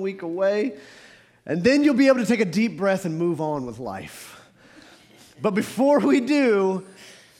week away. And then you'll be able to take a deep breath and move on with life. But before we do,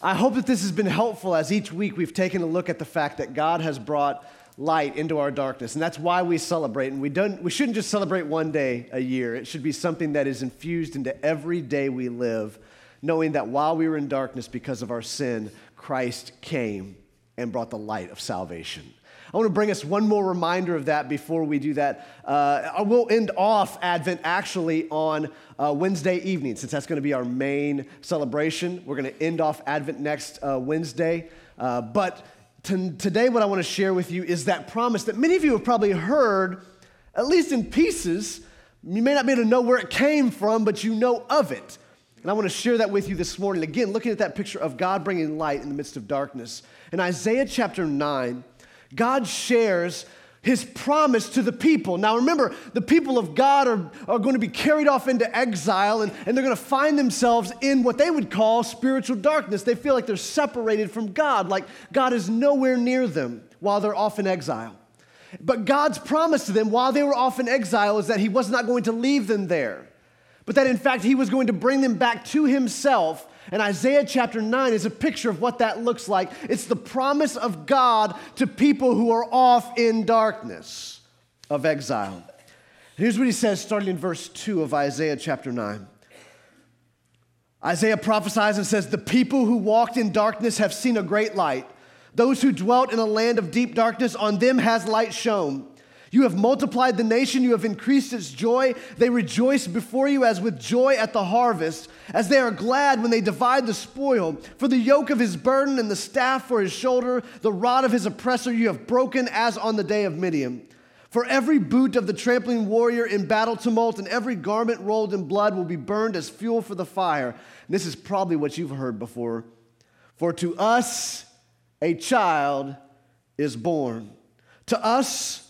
I hope that this has been helpful as each week we've taken a look at the fact that God has brought light into our darkness. And that's why we celebrate. And we, don't, we shouldn't just celebrate one day a year, it should be something that is infused into every day we live, knowing that while we were in darkness because of our sin, Christ came and brought the light of salvation. I want to bring us one more reminder of that before we do that. Uh, we'll end off Advent actually on uh, Wednesday evening, since that's going to be our main celebration. We're going to end off Advent next uh, Wednesday. Uh, but t- today, what I want to share with you is that promise that many of you have probably heard, at least in pieces. You may not be able to know where it came from, but you know of it. And I want to share that with you this morning. Again, looking at that picture of God bringing light in the midst of darkness. In Isaiah chapter 9, God shares his promise to the people. Now, remember, the people of God are, are going to be carried off into exile and, and they're going to find themselves in what they would call spiritual darkness. They feel like they're separated from God, like God is nowhere near them while they're off in exile. But God's promise to them while they were off in exile is that He was not going to leave them there, but that in fact He was going to bring them back to Himself and Isaiah chapter 9 is a picture of what that looks like. It's the promise of God to people who are off in darkness of exile. Here's what he says, starting in verse 2 of Isaiah chapter 9. Isaiah prophesies and says, The people who walked in darkness have seen a great light. Those who dwelt in a land of deep darkness, on them has light shone. You have multiplied the nation, you have increased its joy. They rejoice before you as with joy at the harvest, as they are glad when they divide the spoil. For the yoke of his burden and the staff for his shoulder, the rod of his oppressor you have broken as on the day of Midian. For every boot of the trampling warrior in battle tumult and every garment rolled in blood will be burned as fuel for the fire. And this is probably what you've heard before. For to us a child is born. To us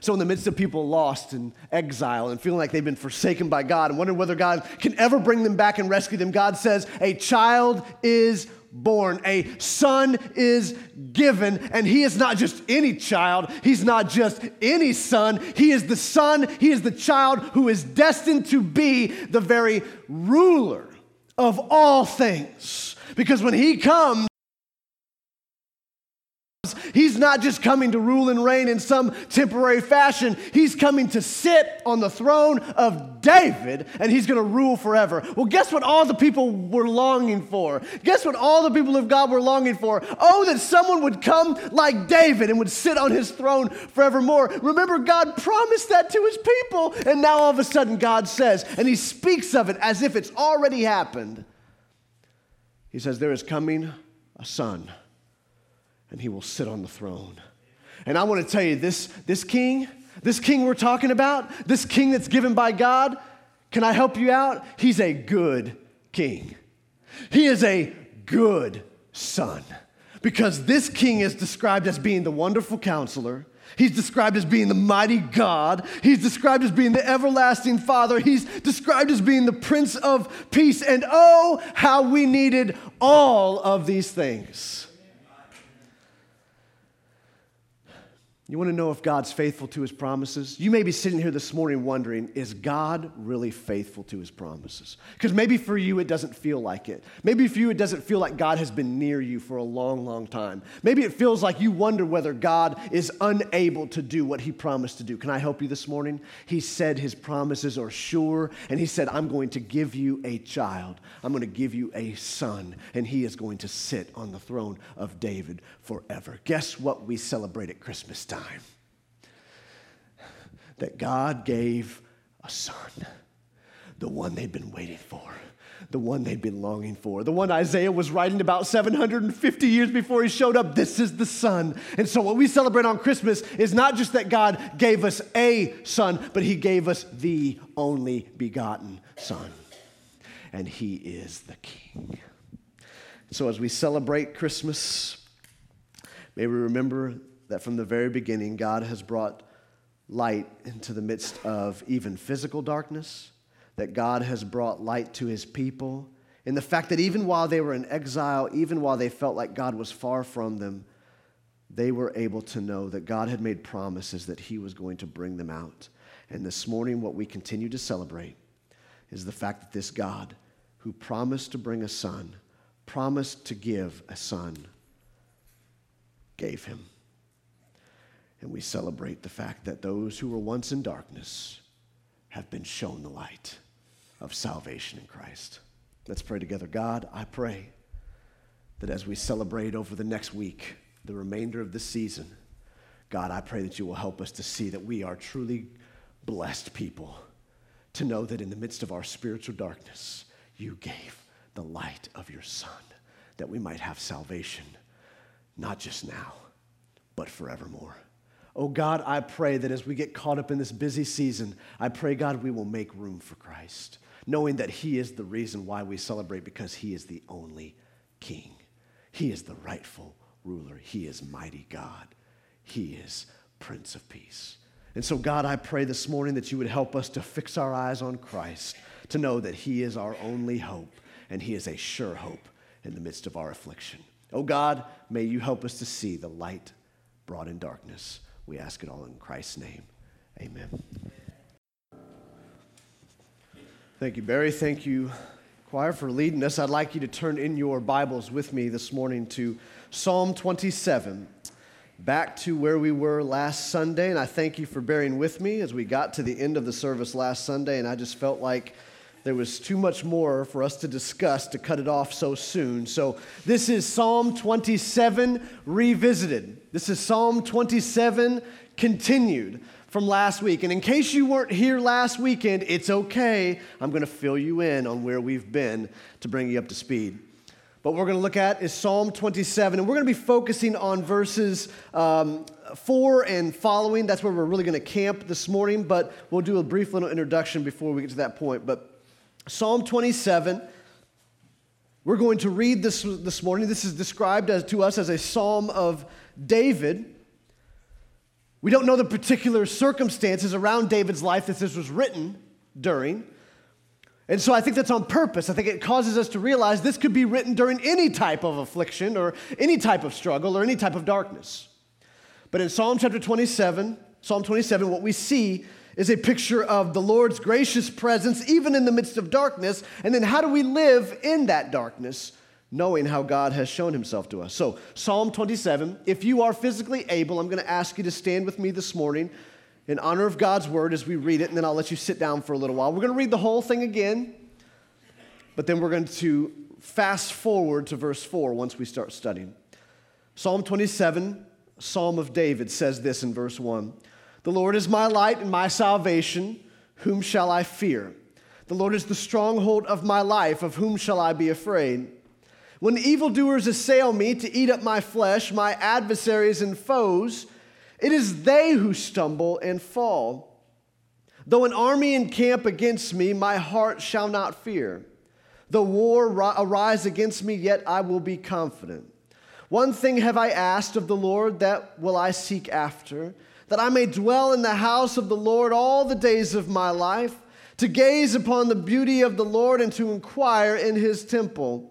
So, in the midst of people lost and exile and feeling like they've been forsaken by God and wondering whether God can ever bring them back and rescue them, God says, A child is born, a son is given, and he is not just any child, he's not just any son, he is the son, he is the child who is destined to be the very ruler of all things. Because when he comes, He's not just coming to rule and reign in some temporary fashion. He's coming to sit on the throne of David and he's going to rule forever. Well, guess what all the people were longing for? Guess what all the people of God were longing for? Oh, that someone would come like David and would sit on his throne forevermore. Remember, God promised that to his people. And now all of a sudden, God says, and he speaks of it as if it's already happened. He says, There is coming a son and he will sit on the throne. And I want to tell you this, this king, this king we're talking about, this king that's given by God, can I help you out? He's a good king. He is a good son. Because this king is described as being the wonderful counselor. He's described as being the mighty God. He's described as being the everlasting Father. He's described as being the Prince of Peace. And oh, how we needed all of these things. You want to know if God's faithful to his promises? You may be sitting here this morning wondering, is God really faithful to his promises? Because maybe for you it doesn't feel like it. Maybe for you it doesn't feel like God has been near you for a long, long time. Maybe it feels like you wonder whether God is unable to do what he promised to do. Can I help you this morning? He said his promises are sure, and he said, I'm going to give you a child. I'm going to give you a son, and he is going to sit on the throne of David forever. Guess what we celebrate at Christmas time? Time that God gave a son, the one they'd been waiting for, the one they'd been longing for, the one Isaiah was writing about 750 years before he showed up. This is the son. And so, what we celebrate on Christmas is not just that God gave us a son, but he gave us the only begotten son. and he is the king. So as we celebrate Christmas, may we remember that from the very beginning, God has brought light into the midst of even physical darkness, that God has brought light to his people, and the fact that even while they were in exile, even while they felt like God was far from them, they were able to know that God had made promises that he was going to bring them out. And this morning, what we continue to celebrate is the fact that this God who promised to bring a son, promised to give a son, gave him. And we celebrate the fact that those who were once in darkness have been shown the light of salvation in Christ. Let's pray together. God, I pray that as we celebrate over the next week, the remainder of the season, God, I pray that you will help us to see that we are truly blessed people, to know that in the midst of our spiritual darkness, you gave the light of your Son, that we might have salvation, not just now, but forevermore. Oh God, I pray that as we get caught up in this busy season, I pray, God, we will make room for Christ, knowing that He is the reason why we celebrate because He is the only King. He is the rightful ruler. He is mighty God. He is Prince of Peace. And so, God, I pray this morning that you would help us to fix our eyes on Christ, to know that He is our only hope, and He is a sure hope in the midst of our affliction. Oh God, may you help us to see the light brought in darkness. We ask it all in Christ's name. Amen. Thank you, Barry. Thank you, choir, for leading us. I'd like you to turn in your Bibles with me this morning to Psalm 27. Back to where we were last Sunday, and I thank you for bearing with me as we got to the end of the service last Sunday, and I just felt like there was too much more for us to discuss to cut it off so soon. So, this is Psalm 27 revisited. This is Psalm 27 continued from last week. And in case you weren't here last weekend, it's okay. I'm going to fill you in on where we've been to bring you up to speed. But what we're going to look at is Psalm 27, and we're going to be focusing on verses um, 4 and following. That's where we're really going to camp this morning, but we'll do a brief little introduction before we get to that point. But Psalm 27, we're going to read this this morning. This is described as, to us as a psalm of David. We don't know the particular circumstances around David's life that this was written during. And so I think that's on purpose. I think it causes us to realize this could be written during any type of affliction or any type of struggle or any type of darkness. But in Psalm chapter 27, Psalm 27, what we see is a picture of the Lord's gracious presence, even in the midst of darkness. And then how do we live in that darkness, knowing how God has shown himself to us? So, Psalm 27, if you are physically able, I'm going to ask you to stand with me this morning in honor of God's word as we read it, and then I'll let you sit down for a little while. We're going to read the whole thing again, but then we're going to fast forward to verse 4 once we start studying. Psalm 27, Psalm of David, says this in verse 1. The Lord is my light and my salvation. Whom shall I fear? The Lord is the stronghold of my life. Of whom shall I be afraid? When evildoers assail me to eat up my flesh, my adversaries and foes, it is they who stumble and fall. Though an army encamp against me, my heart shall not fear. Though war arise against me, yet I will be confident. One thing have I asked of the Lord, that will I seek after that I may dwell in the house of the Lord all the days of my life, to gaze upon the beauty of the Lord and to inquire in his temple.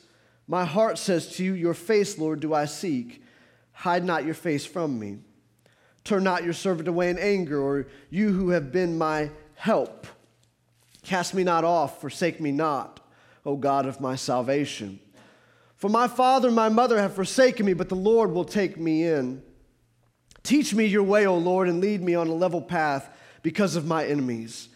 My heart says to you, Your face, Lord, do I seek. Hide not your face from me. Turn not your servant away in anger, or you who have been my help. Cast me not off, forsake me not, O God of my salvation. For my father and my mother have forsaken me, but the Lord will take me in. Teach me your way, O Lord, and lead me on a level path because of my enemies.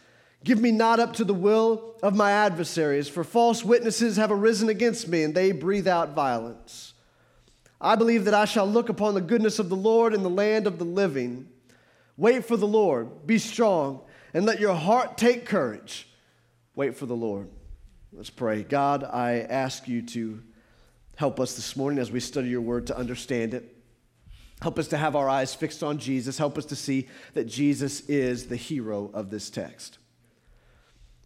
Give me not up to the will of my adversaries, for false witnesses have arisen against me, and they breathe out violence. I believe that I shall look upon the goodness of the Lord in the land of the living. Wait for the Lord, be strong, and let your heart take courage. Wait for the Lord. Let's pray. God, I ask you to help us this morning as we study your word to understand it. Help us to have our eyes fixed on Jesus. Help us to see that Jesus is the hero of this text.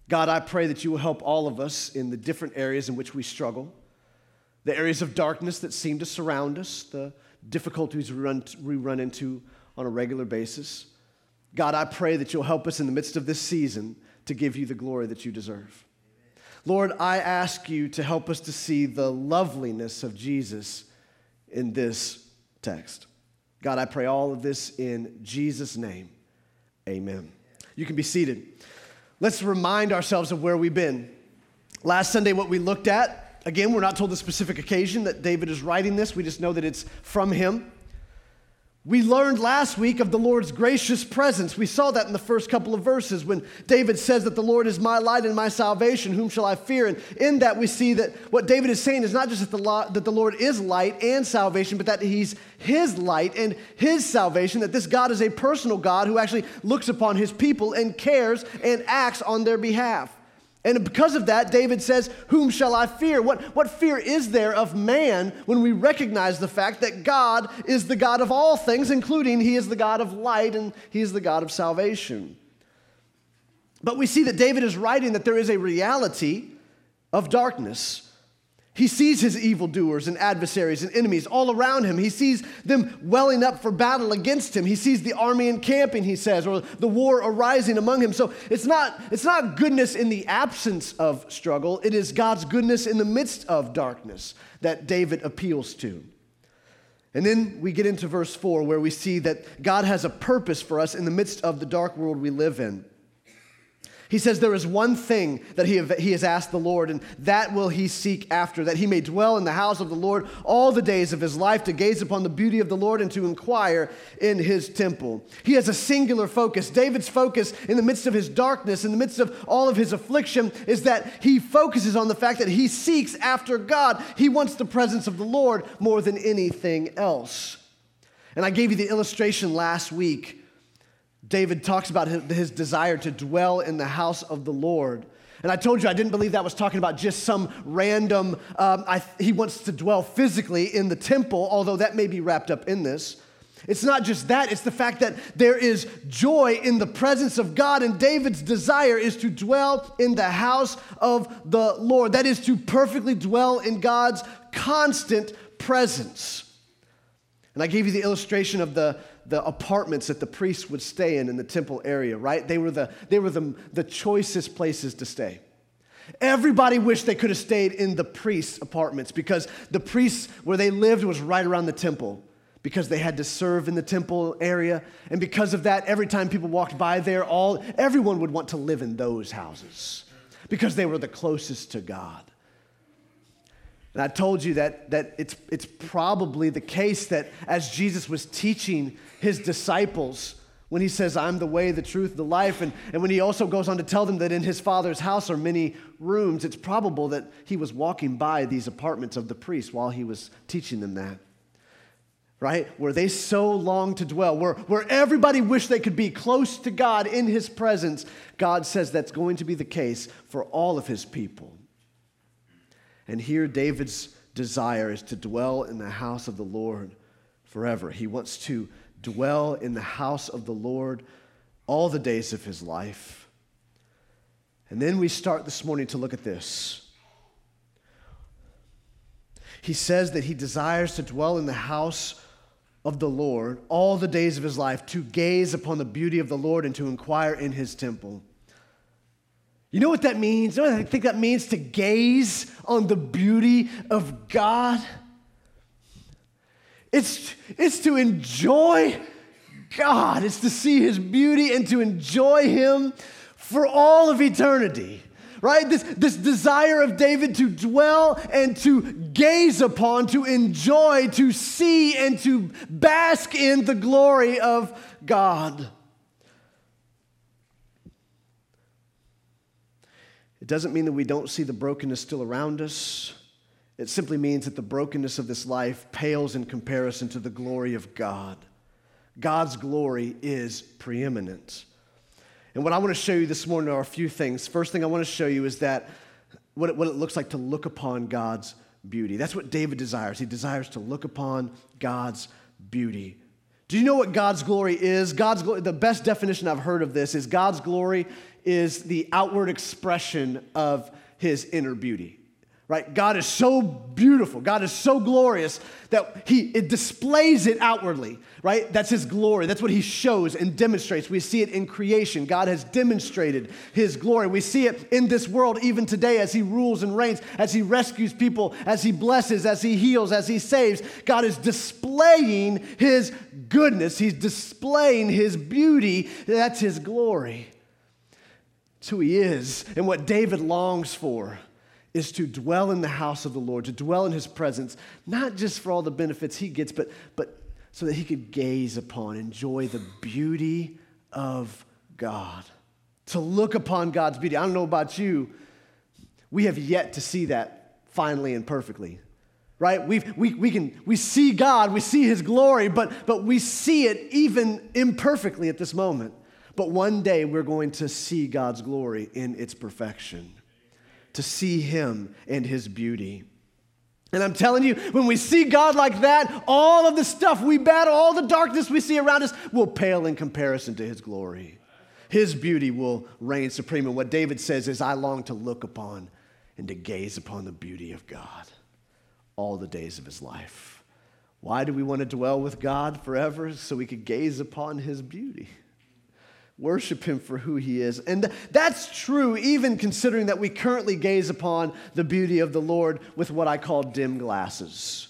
God, I pray that you will help all of us in the different areas in which we struggle, the areas of darkness that seem to surround us, the difficulties we run, we run into on a regular basis. God, I pray that you'll help us in the midst of this season to give you the glory that you deserve. Lord, I ask you to help us to see the loveliness of Jesus in this text. God, I pray all of this in Jesus' name. Amen. You can be seated. Let's remind ourselves of where we've been. Last Sunday, what we looked at, again, we're not told the specific occasion that David is writing this, we just know that it's from him. We learned last week of the Lord's gracious presence. We saw that in the first couple of verses when David says that the Lord is my light and my salvation. Whom shall I fear? And in that, we see that what David is saying is not just that the, that the Lord is light and salvation, but that he's his light and his salvation, that this God is a personal God who actually looks upon his people and cares and acts on their behalf. And because of that, David says, Whom shall I fear? What, what fear is there of man when we recognize the fact that God is the God of all things, including He is the God of light and He is the God of salvation? But we see that David is writing that there is a reality of darkness he sees his evildoers and adversaries and enemies all around him. He sees them welling up for battle against him. He sees the army encamping, he says, or the war arising among him. So it's not, it's not goodness in the absence of struggle, it is God's goodness in the midst of darkness that David appeals to. And then we get into verse 4 where we see that God has a purpose for us in the midst of the dark world we live in. He says there is one thing that he, he has asked the Lord, and that will he seek after, that he may dwell in the house of the Lord all the days of his life, to gaze upon the beauty of the Lord and to inquire in his temple. He has a singular focus. David's focus in the midst of his darkness, in the midst of all of his affliction, is that he focuses on the fact that he seeks after God. He wants the presence of the Lord more than anything else. And I gave you the illustration last week David talks about his, desire to dwell in the house of the Lord. And I told you I didn't believe that was talking about just some random, um, I, he wants to dwell physically in the temple, although that may be wrapped up in this. It's not just that, it's the fact that there is joy in the presence of God, and David's desire is to dwell in the house of the Lord. That is to perfectly dwell in God's constant presence. And I gave you the illustration of the, the apartments that the priests would stay in in the temple area, right? They were the, they were the, the choicest places to stay. Everybody wished they could have stayed in the priests' apartments because the priests, where they lived, was right around the temple because they had to serve in the temple area. And because of that, every time people walked by there, all, everyone would want to live in those houses because they were the closest to God. And I told you that, that it's, it's probably the case that as Jesus was teaching his disciples, when he says, I'm the way, the truth, the life, and, and when he also goes on to tell them that in his father's house are many rooms, it's probable that he was walking by these apartments of the priests while he was teaching them that. Right? Where they so long to dwell, where, where everybody wished they could be close to God in his presence, God says that's going to be the case for all of his people. And here, David's desire is to dwell in the house of the Lord forever. He wants to dwell in the house of the Lord all the days of his life. And then we start this morning to look at this. He says that he desires to dwell in the house of the Lord all the days of his life, to gaze upon the beauty of the Lord and to inquire in his temple. You know what that means? You know I think that means to gaze on the beauty of God? It's, it's to enjoy God, it's to see His beauty and to enjoy Him for all of eternity. Right? This, this desire of David to dwell and to gaze upon, to enjoy, to see, and to bask in the glory of God. Doesn't mean that we don't see the brokenness still around us. It simply means that the brokenness of this life pales in comparison to the glory of God. God's glory is preeminent. And what I want to show you this morning are a few things. First thing I want to show you is that what it, what it looks like to look upon God's beauty. That's what David desires. He desires to look upon God's beauty. Do you know what God's glory is? God's the best definition I've heard of this is God's glory is the outward expression of his inner beauty right? God is so beautiful. God is so glorious that he it displays it outwardly, right? That's his glory. That's what he shows and demonstrates. We see it in creation. God has demonstrated his glory. We see it in this world even today as he rules and reigns, as he rescues people, as he blesses, as he heals, as he saves. God is displaying his goodness. He's displaying his beauty. That's his glory. It's who he is and what David longs for is to dwell in the house of the Lord, to dwell in his presence, not just for all the benefits he gets, but, but so that he could gaze upon, enjoy the beauty of God. To look upon God's beauty. I don't know about you, we have yet to see that finally and perfectly. Right? we we, we, can, we see God, we see his glory, but, but we see it even imperfectly at this moment. But one day we're going to see God's glory in its perfection to see Him and His beauty. And I'm telling you, when we see God like that, all of the stuff we battle, all the darkness we see around us, will pale in comparison to His glory. His beauty will reign supreme. And what David says is, I long to look upon and to gaze upon the beauty of God all the days of his life. Why do we want to dwell with God forever? So we could gaze upon his beauty. Worship him for who he is. And that's true, even considering that we currently gaze upon the beauty of the Lord with what I call dim glasses.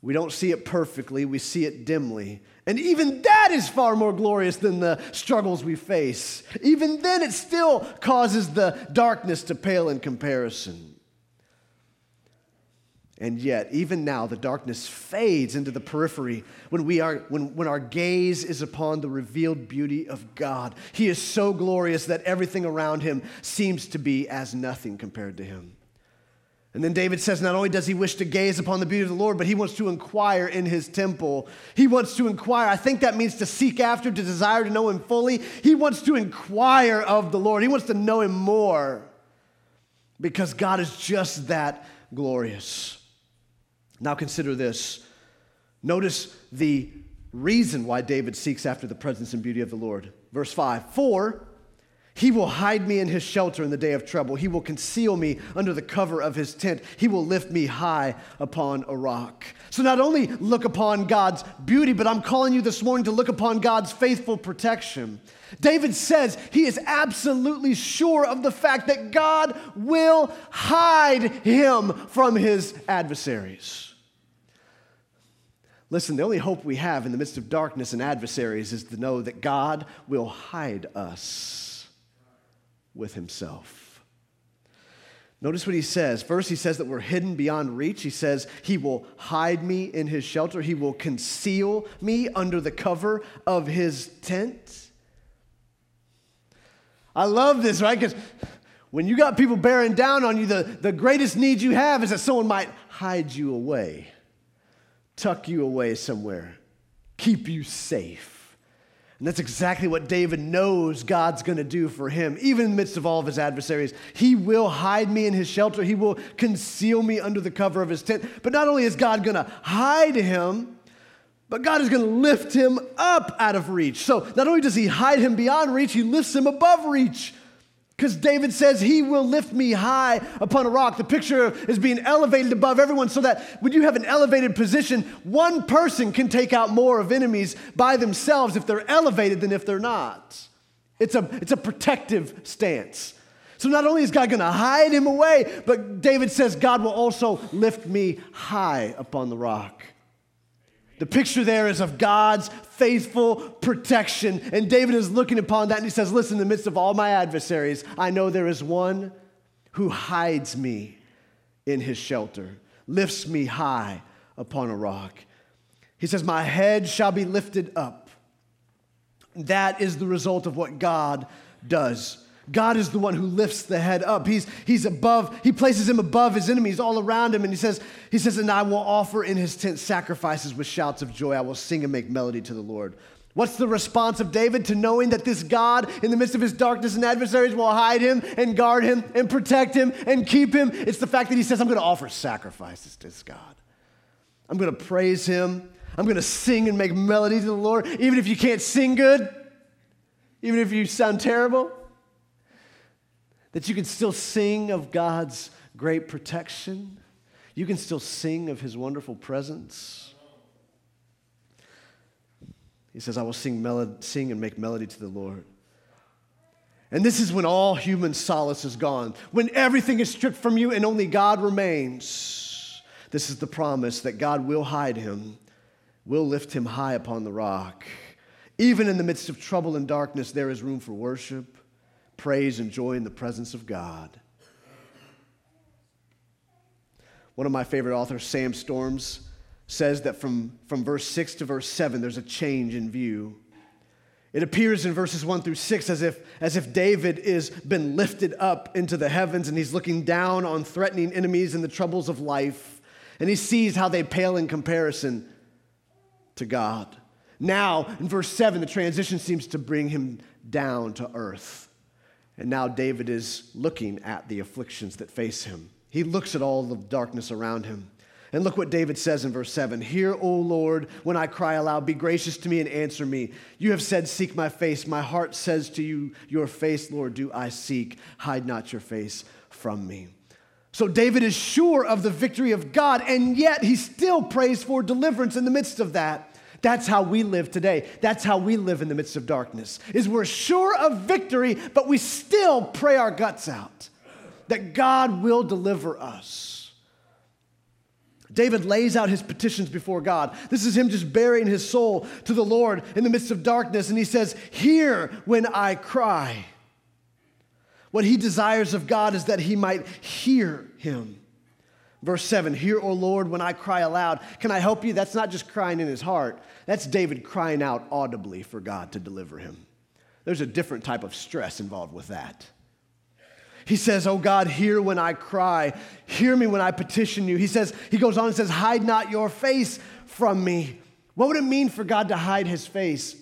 We don't see it perfectly, we see it dimly. And even that is far more glorious than the struggles we face. Even then, it still causes the darkness to pale in comparison. And yet, even now, the darkness fades into the periphery when, we are, when, when our gaze is upon the revealed beauty of God. He is so glorious that everything around him seems to be as nothing compared to him. And then David says, not only does he wish to gaze upon the beauty of the Lord, but he wants to inquire in his temple. He wants to inquire. I think that means to seek after, to desire to know him fully. He wants to inquire of the Lord, he wants to know him more because God is just that glorious. Now consider this. Notice the reason why David seeks after the presence and beauty of the Lord. Verse 5 For he will hide me in his shelter in the day of trouble. He will conceal me under the cover of his tent. He will lift me high upon a rock. So, not only look upon God's beauty, but I'm calling you this morning to look upon God's faithful protection. David says he is absolutely sure of the fact that God will hide him from his adversaries. Listen, the only hope we have in the midst of darkness and adversaries is to know that God will hide us with himself. Notice what he says. First, he says that we're hidden beyond reach. He says, He will hide me in his shelter. He will conceal me under the cover of his tent. I love this, right? Because when you got people bearing down on you, the, the greatest need you have is that someone might hide you away tuck you away somewhere, keep you safe. And that's exactly what David knows God's going to do for him, even in the midst of all of his adversaries. He will hide me in his shelter, he will conceal me under the cover of his tent. But not only is God going to hide him, but God is going to lift him up out of reach. So not only does he hide him beyond reach, he lifts him above reach. Because David says, He will lift me high upon a rock. The picture is being elevated above everyone so that when you have an elevated position, one person can take out more of enemies by themselves if they're elevated than if they're not. It's a, it's a protective stance. So not only is God going to hide him away, but David says, God will also lift me high upon the rock. The picture there is of God's faithful protection. And David is looking upon that and he says, Listen, in the midst of all my adversaries, I know there is one who hides me in his shelter, lifts me high upon a rock. He says, My head shall be lifted up. That is the result of what God does. God is the one who lifts the head up. He's, he's above, he places him above his enemies all around him. And he says, he says, and I will offer in his tent sacrifices with shouts of joy. I will sing and make melody to the Lord. What's the response of David to knowing that this God, in the midst of his darkness and adversaries, will hide him and guard him and protect him and keep him? It's the fact that he says, I'm going to offer sacrifices to this God. I'm going to praise him. I'm going to sing and make melody to the Lord, even if you can't sing good, even if you sound terrible that you can still sing of God's great protection. You can still sing of his wonderful presence. He says, I will sing, melody, sing and make melody to the Lord. And this is when all human solace is gone, when everything is stripped from you and only God remains. This is the promise that God will hide him, will lift him high upon the rock. Even in the midst of trouble and darkness, there is room for worship praise and joy in the presence of God. One of my favorite authors, Sam Storms, says that from, from verse 6 to verse 7, there's a change in view. It appears in verses 1 through 6 as if, as if David is been lifted up into the heavens and he's looking down on threatening enemies and the troubles of life. And he sees how they pale in comparison to God. Now, in verse 7, the transition seems to bring him down to earth. And now David is looking at the afflictions that face him. He looks at all the darkness around him. And look what David says in verse 7 Hear, O Lord, when I cry aloud, be gracious to me and answer me. You have said, Seek my face. My heart says to you, Your face, Lord, do I seek. Hide not your face from me. So David is sure of the victory of God, and yet he still prays for deliverance in the midst of that. That's how we live today. That's how we live in the midst of darkness. Is we're sure of victory, but we still pray our guts out that God will deliver us. David lays out his petitions before God. This is him just burying his soul to the Lord in the midst of darkness and he says, "Hear when I cry." What he desires of God is that he might hear him. Verse 7 Hear, O Lord, when I cry aloud. Can I help you? That's not just crying in his heart, that's David crying out audibly for God to deliver him. There's a different type of stress involved with that. He says, Oh God, hear when I cry. Hear me when I petition you. He says, he goes on and says, Hide not your face from me. What would it mean for God to hide his face?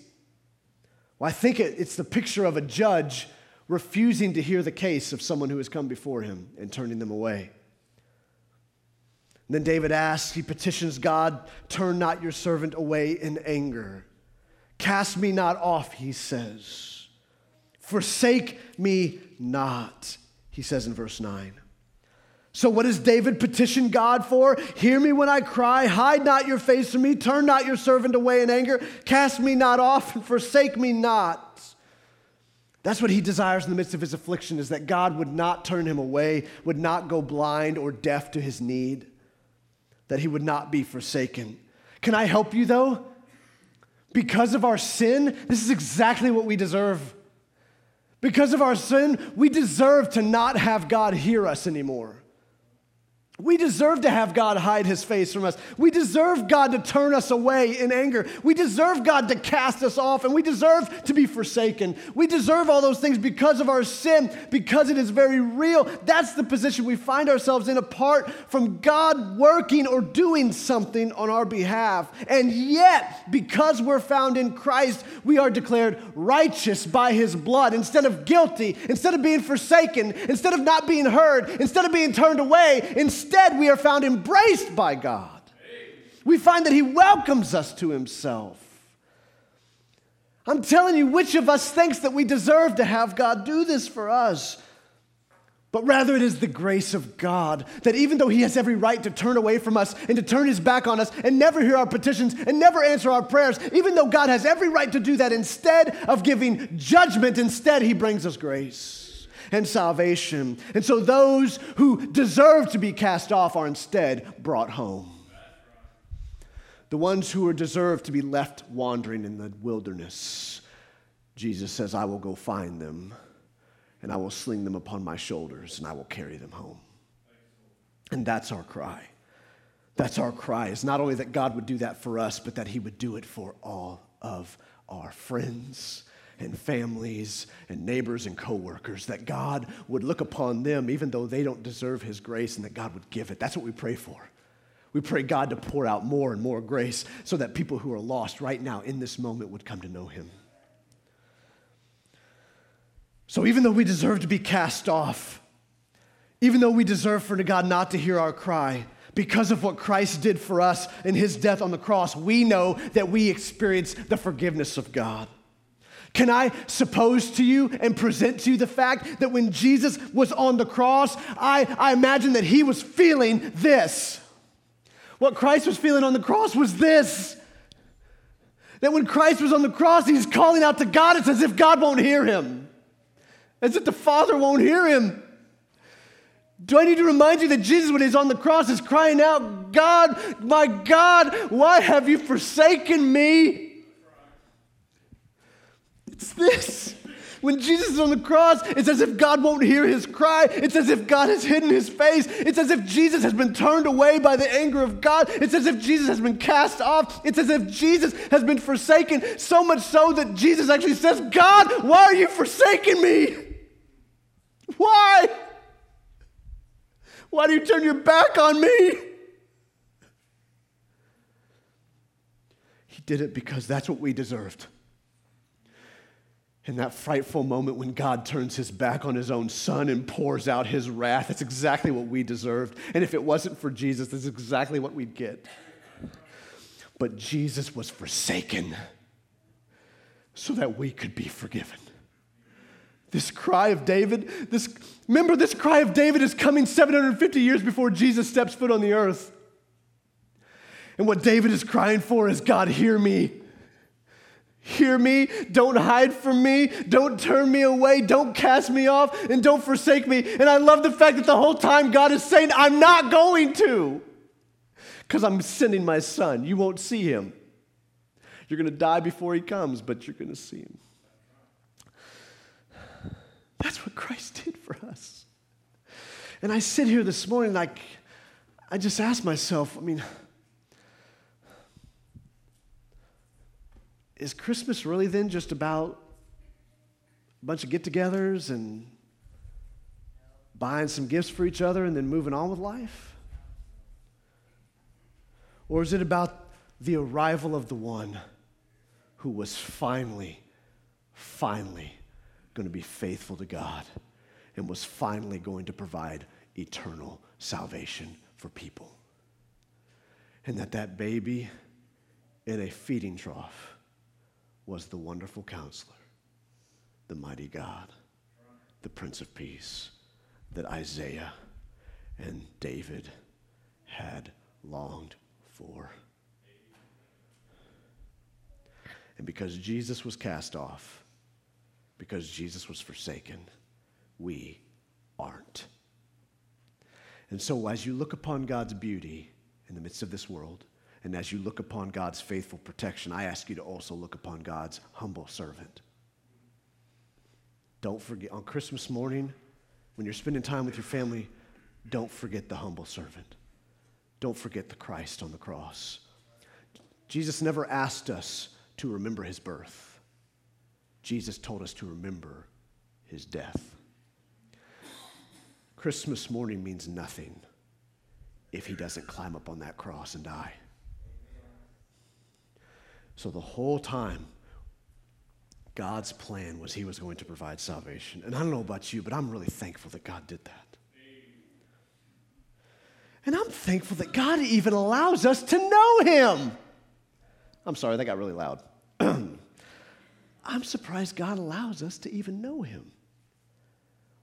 Well, I think it, it's the picture of a judge refusing to hear the case of someone who has come before him and turning them away. And then David asks, he petitions God, turn not your servant away in anger. Cast me not off, he says. Forsake me not, he says in verse 9. So, what does David petition God for? Hear me when I cry, hide not your face from me, turn not your servant away in anger, cast me not off, and forsake me not. That's what he desires in the midst of his affliction, is that God would not turn him away, would not go blind or deaf to his need that he would not be forsaken. Can I help you though? Because of our sin, this is exactly what we deserve. Because of our sin, we deserve to not have God hear us anymore. We deserve to have God hide his face from us. We deserve God to turn us away in anger. We deserve God to cast us off, and we deserve to be forsaken. We deserve all those things because of our sin, because it is very real. That's the position we find ourselves in apart from God working or doing something on our behalf. And yet, because we're found in Christ, we are declared righteous by his blood instead of guilty, instead of being forsaken, instead of not being heard, instead of being turned away. Instead Instead, we are found embraced by God. We find that He welcomes us to Himself. I'm telling you, which of us thinks that we deserve to have God do this for us? But rather, it is the grace of God that even though He has every right to turn away from us and to turn His back on us and never hear our petitions and never answer our prayers, even though God has every right to do that, instead of giving judgment, instead He brings us grace and salvation. And so those who deserve to be cast off are instead brought home. The ones who are deserved to be left wandering in the wilderness, Jesus says, I will go find them and I will sling them upon my shoulders and I will carry them home. And that's our cry. That's our cry is not only that God would do that for us, but that He would do it for all of our friends and families and neighbors and coworkers, that God would look upon them even though they don't deserve His grace and that God would give it. That's what we pray for. We pray God to pour out more and more grace so that people who are lost right now in this moment would come to know Him. So even though we deserve to be cast off, even though we deserve for God not to hear our cry, because of what Christ did for us in his death on the cross, we know that we experience the forgiveness of God. Can I suppose to you and present to you the fact that when Jesus was on the cross, I, I imagine that he was feeling this. What Christ was feeling on the cross was this. That when Christ was on the cross, he's calling out to God. It's as if God won't hear him, as if the Father won't hear him. Do I need to remind you that Jesus, when he's on the cross, is crying out, God, my God, why have you forsaken me? It's this. When Jesus is on the cross, it's as if God won't hear his cry. It's as if God has hidden his face. It's as if Jesus has been turned away by the anger of God. It's as if Jesus has been cast off. It's as if Jesus has been forsaken, so much so that Jesus actually says, God, why are you forsaking me? Why? Why do you turn your back on me? He did it because that's what we deserved. In that frightful moment when God turns his back on his own son and pours out his wrath, that's exactly what we deserved. And if it wasn't for Jesus, that's exactly what we'd get. But Jesus was forsaken so that we could be forgiven. This cry of David, this, remember, this cry of David is coming 750 years before Jesus steps foot on the earth. And what David is crying for is God, hear me. Hear me. Don't hide from me. Don't turn me away. Don't cast me off. And don't forsake me. And I love the fact that the whole time God is saying, I'm not going to. Because I'm sending my son. You won't see him. You're going to die before he comes, but you're going to see him. That's what Christ did for us. And I sit here this morning, like, I just ask myself, I mean, is Christmas really then just about a bunch of get togethers and buying some gifts for each other and then moving on with life? Or is it about the arrival of the one who was finally, finally going to be faithful to God and was finally going to provide eternal salvation for people. And that that baby in a feeding trough was the wonderful counselor, the mighty God, the Prince of Peace that Isaiah and David had longed for. And because Jesus was cast off, because Jesus was forsaken, we aren't. And so, as you look upon God's beauty in the midst of this world, and as you look upon God's faithful protection, I ask you to also look upon God's humble servant. Don't forget, on Christmas morning, when you're spending time with your family, don't forget the humble servant. Don't forget the Christ on the cross. Jesus never asked us to remember his birth. Jesus told us to remember his death. Christmas morning means nothing if he doesn't climb up on that cross and die. So the whole time, God's plan was he was going to provide salvation. And I don't know about you, but I'm really thankful that God did that. And I'm thankful that God even allows us to know him. I'm sorry, that got really loud. I'm surprised God allows us to even know Him.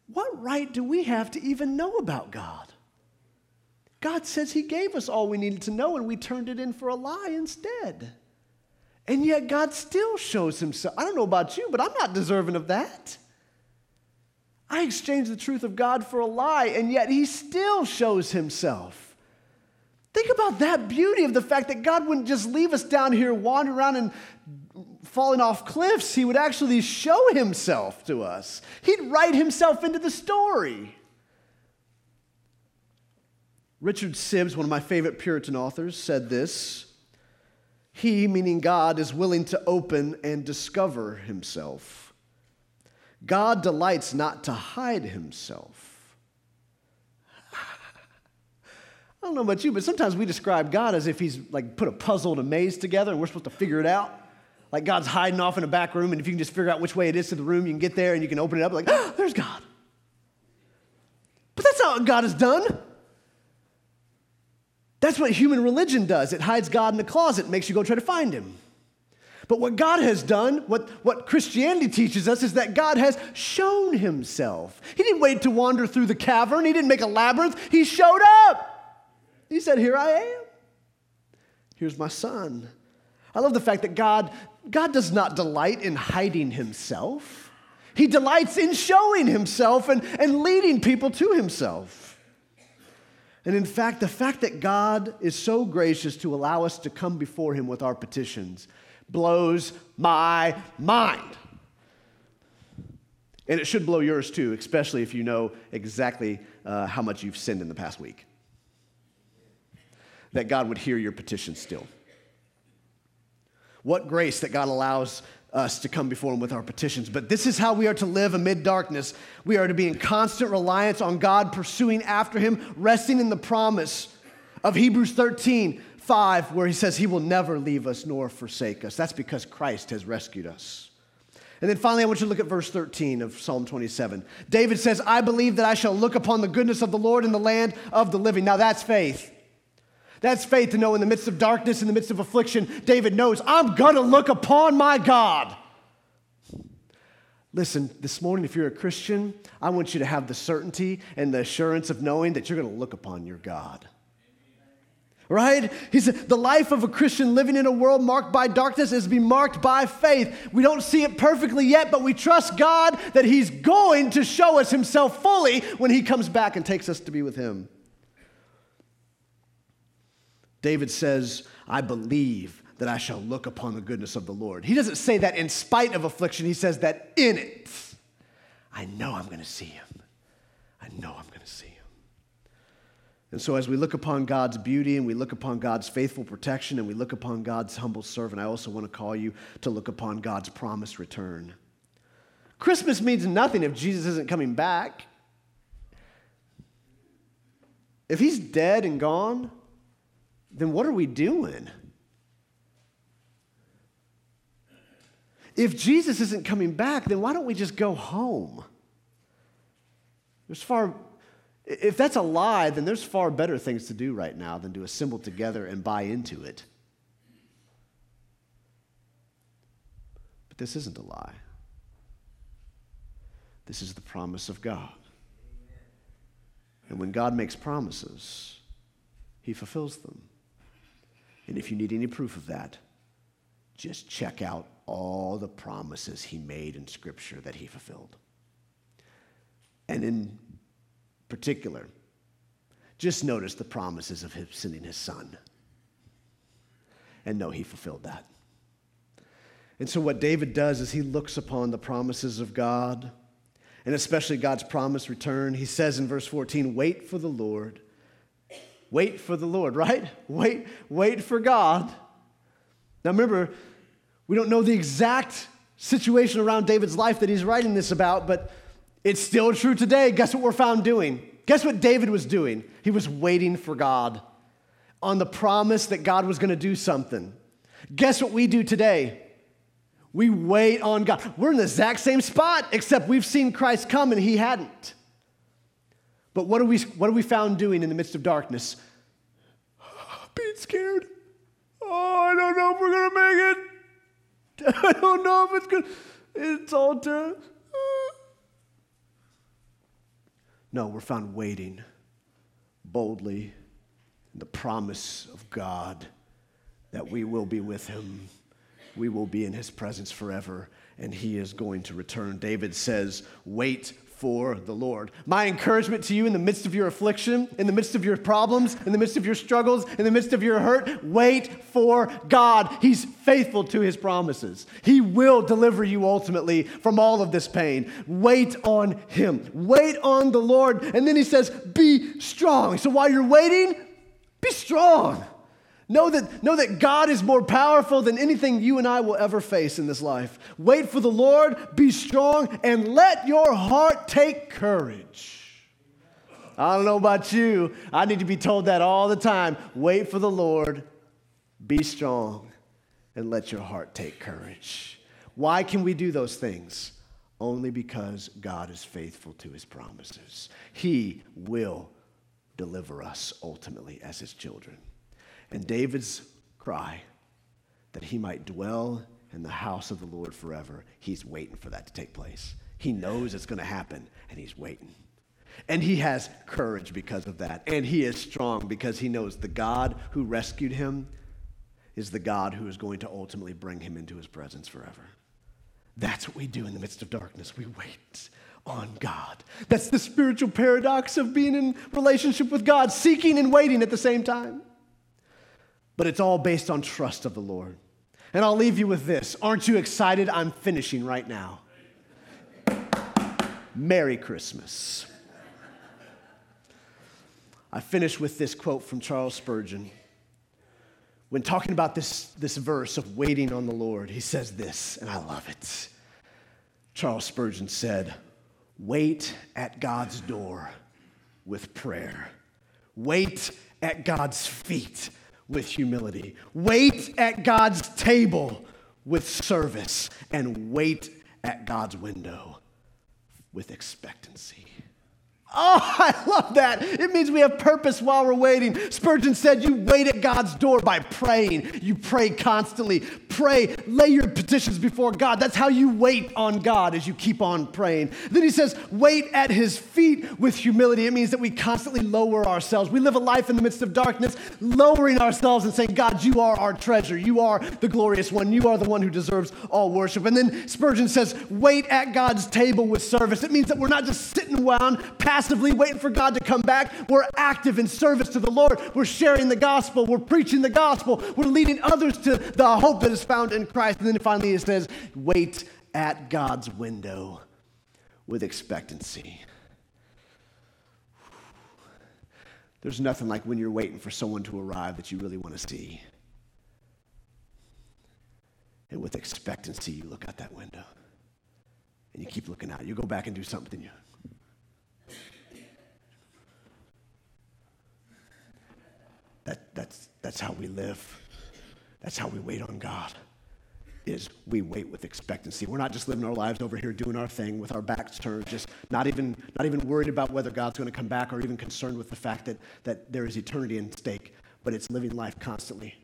What right do we have to even know about God? God says He gave us all we needed to know, and we turned it in for a lie instead. And yet, God still shows Himself. I don't know about you, but I'm not deserving of that. I exchanged the truth of God for a lie, and yet He still shows Himself. Think about that beauty of the fact that God wouldn't just leave us down here wandering around and falling off cliffs, he would actually show himself to us. He'd write himself into the story. Richard Sibbes, one of my favorite Puritan authors, said this He, meaning God, is willing to open and discover himself. God delights not to hide himself. I don't know about you, but sometimes we describe God as if he's like put a puzzle and a maze together and we're supposed to figure it out. Like God's hiding off in a back room, and if you can just figure out which way it is to the room, you can get there and you can open it up, like, oh, there's God. But that's not what God has done. That's what human religion does. It hides God in the closet, makes you go try to find him. But what God has done, what, what Christianity teaches us, is that God has shown himself. He didn't wait to wander through the cavern, He didn't make a labyrinth. He showed up. He said, Here I am. Here's my son. I love the fact that God, God does not delight in hiding himself. He delights in showing himself and, and leading people to himself. And in fact, the fact that God is so gracious to allow us to come before Him with our petitions blows my mind. And it should blow yours too, especially if you know exactly uh, how much you've sinned in the past week. That God would hear your petition still. What grace that God allows us to come before Him with our petitions. But this is how we are to live amid darkness. We are to be in constant reliance on God, pursuing after Him, resting in the promise of Hebrews 13 5, where He says He will never leave us nor forsake us. That's because Christ has rescued us. And then finally, I want you to look at verse 13 of Psalm 27. David says, I believe that I shall look upon the goodness of the Lord in the land of the living. Now, that's faith. That's faith to know in the midst of darkness, in the midst of affliction, David knows, I'm going to look upon my God. Listen, this morning, if you're a Christian, I want you to have the certainty and the assurance of knowing that you're going to look upon your God. Right? He said, the life of a Christian living in a world marked by darkness is to be marked by faith. We don't see it perfectly yet, but we trust God that He's going to show us Himself fully when He comes back and takes us to be with Him. David says, I believe that I shall look upon the goodness of the Lord. He doesn't say that in spite of affliction, he says that in it. I know I'm going to see him. I know I'm going to see him. And so, as we look upon God's beauty and we look upon God's faithful protection and we look upon God's humble servant, I also want to call you to look upon God's promised return. Christmas means nothing if Jesus isn't coming back. If he's dead and gone, then what are we doing? If Jesus isn't coming back, then why don't we just go home? There's far, if that's a lie, then there's far better things to do right now than to assemble together and buy into it. But this isn't a lie. This is the promise of God. And when God makes promises, he fulfills them. And if you need any proof of that, just check out all the promises he made in Scripture that he fulfilled. And in particular, just notice the promises of him sending his son. And know he fulfilled that. And so, what David does is he looks upon the promises of God, and especially God's promised return. He says in verse 14, Wait for the Lord Wait for the Lord, right? Wait, wait for God. Now remember, we don't know the exact situation around David's life that he's writing this about, but it's still true today. Guess what we're found doing? Guess what David was doing? He was waiting for God on the promise that God was going to do something. Guess what we do today? We wait on God. We're in the exact same spot, except we've seen Christ come and he hadn't. But what are we, what are we found doing in the midst of darkness? Being scared. Oh, I don't know if we're going to make it. I don't know if it's good. It's all done. No, we're found waiting boldly in the promise of God that we will be with him. We will be in his presence forever, and he is going to return. David says, Wait for the Lord. My encouragement to you in the midst of your affliction, in the midst of your problems, in the midst of your struggles, in the midst of your hurt, wait for God. He's faithful to his promises. He will deliver you ultimately from all of this pain. Wait on him. Wait on the Lord. And then he says, be strong. So while you're waiting, be strong. Know that, know that God is more powerful than anything you and I will ever face in this life. Wait for the Lord, be strong, and let your heart take courage. I don't know about you. I need to be told that all the time. Wait for the Lord, be strong, and let your heart take courage. Why can we do those things? Only because God is faithful to his promises. He will deliver us ultimately as his children. And David's cry that he might dwell in the house of the Lord forever, he's waiting for that to take place. He knows it's going to happen, and he's waiting. And he has courage because of that. And he is strong because he knows the God who rescued him is the God who is going to ultimately bring him into his presence forever. That's what we do in the midst of darkness. We wait on God. That's the spiritual paradox of being in relationship with God, seeking and waiting at the same time but it's all based on trust of the Lord. And I'll leave you with this. Aren't you excited? I'm finishing right now. Merry Christmas. I finish with this quote from Charles Spurgeon. When talking about this, this verse of waiting on the Lord, he says this, and I love it. Charles Spurgeon said, Wait at God's door with prayer, wait at God's feet with humility. Wait at God's table with service. And wait at God's window with expectancy. Oh, I love that. It means we have purpose while we're waiting. Spurgeon said, You wait at God's door by praying. You pray constantly. Pray, lay your petitions before God. That's how you wait on God as you keep on praying. Then he says, Wait at his feet with humility. It means that we constantly lower ourselves. We live a life in the midst of darkness, lowering ourselves and saying, God, you are our treasure. You are the glorious one. You are the one who deserves all worship. And then Spurgeon says, Wait at God's table with service. It means that we're not just sitting around, passively waiting for God to come back. We're active in service to the Lord. We're sharing the gospel. We're preaching the gospel. We're leading others to the hope that is found in Christ. And then finally it says, wait at God's window with expectancy. There's nothing like when you're waiting for someone to arrive that you really want to see. And with expectancy, you look out that window and you keep looking out. You go back and do something. You, That, that's, that's how we live. That's how we wait on God. Is we wait with expectancy. We're not just living our lives over here doing our thing with our backs turned, just not even, not even worried about whether God's going to come back or even concerned with the fact that, that there is eternity in stake, but it's living life constantly.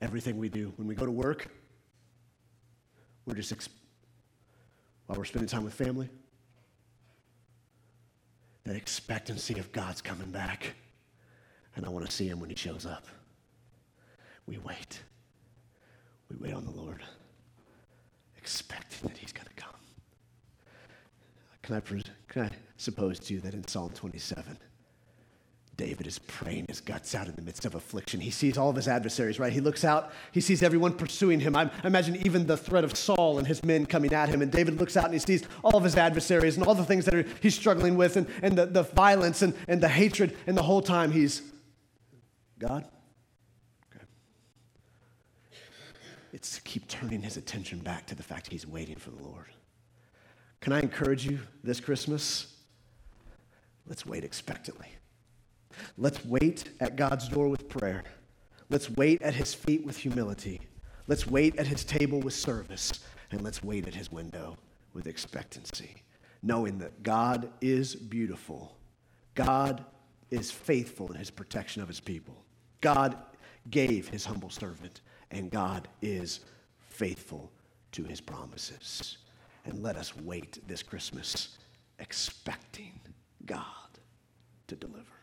Everything we do, when we go to work, we're just, ex- while we're spending time with family, that expectancy of God's coming back. And I want to see him when he shows up. We wait. We wait on the Lord, expecting that he's going to come. Can I, can I suppose to you that in Psalm 27, David is praying his guts out in the midst of affliction. He sees all of his adversaries, right? He looks out, he sees everyone pursuing him. I imagine even the threat of Saul and his men coming at him. And David looks out and he sees all of his adversaries and all the things that are, he's struggling with and, and the, the violence and, and the hatred. And the whole time he's, God? Okay. It's to keep turning his attention back to the fact he's waiting for the Lord. Can I encourage you this Christmas? Let's wait expectantly. Let's wait at God's door with prayer. Let's wait at his feet with humility. Let's wait at his table with service. And let's wait at his window with expectancy, knowing that God is beautiful. God is faithful in his protection of his people. God gave his humble servant, and God is faithful to his promises. And let us wait this Christmas expecting God to deliver.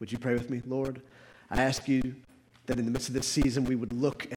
Would you pray with me, Lord? I ask you that in the midst of this season, we would look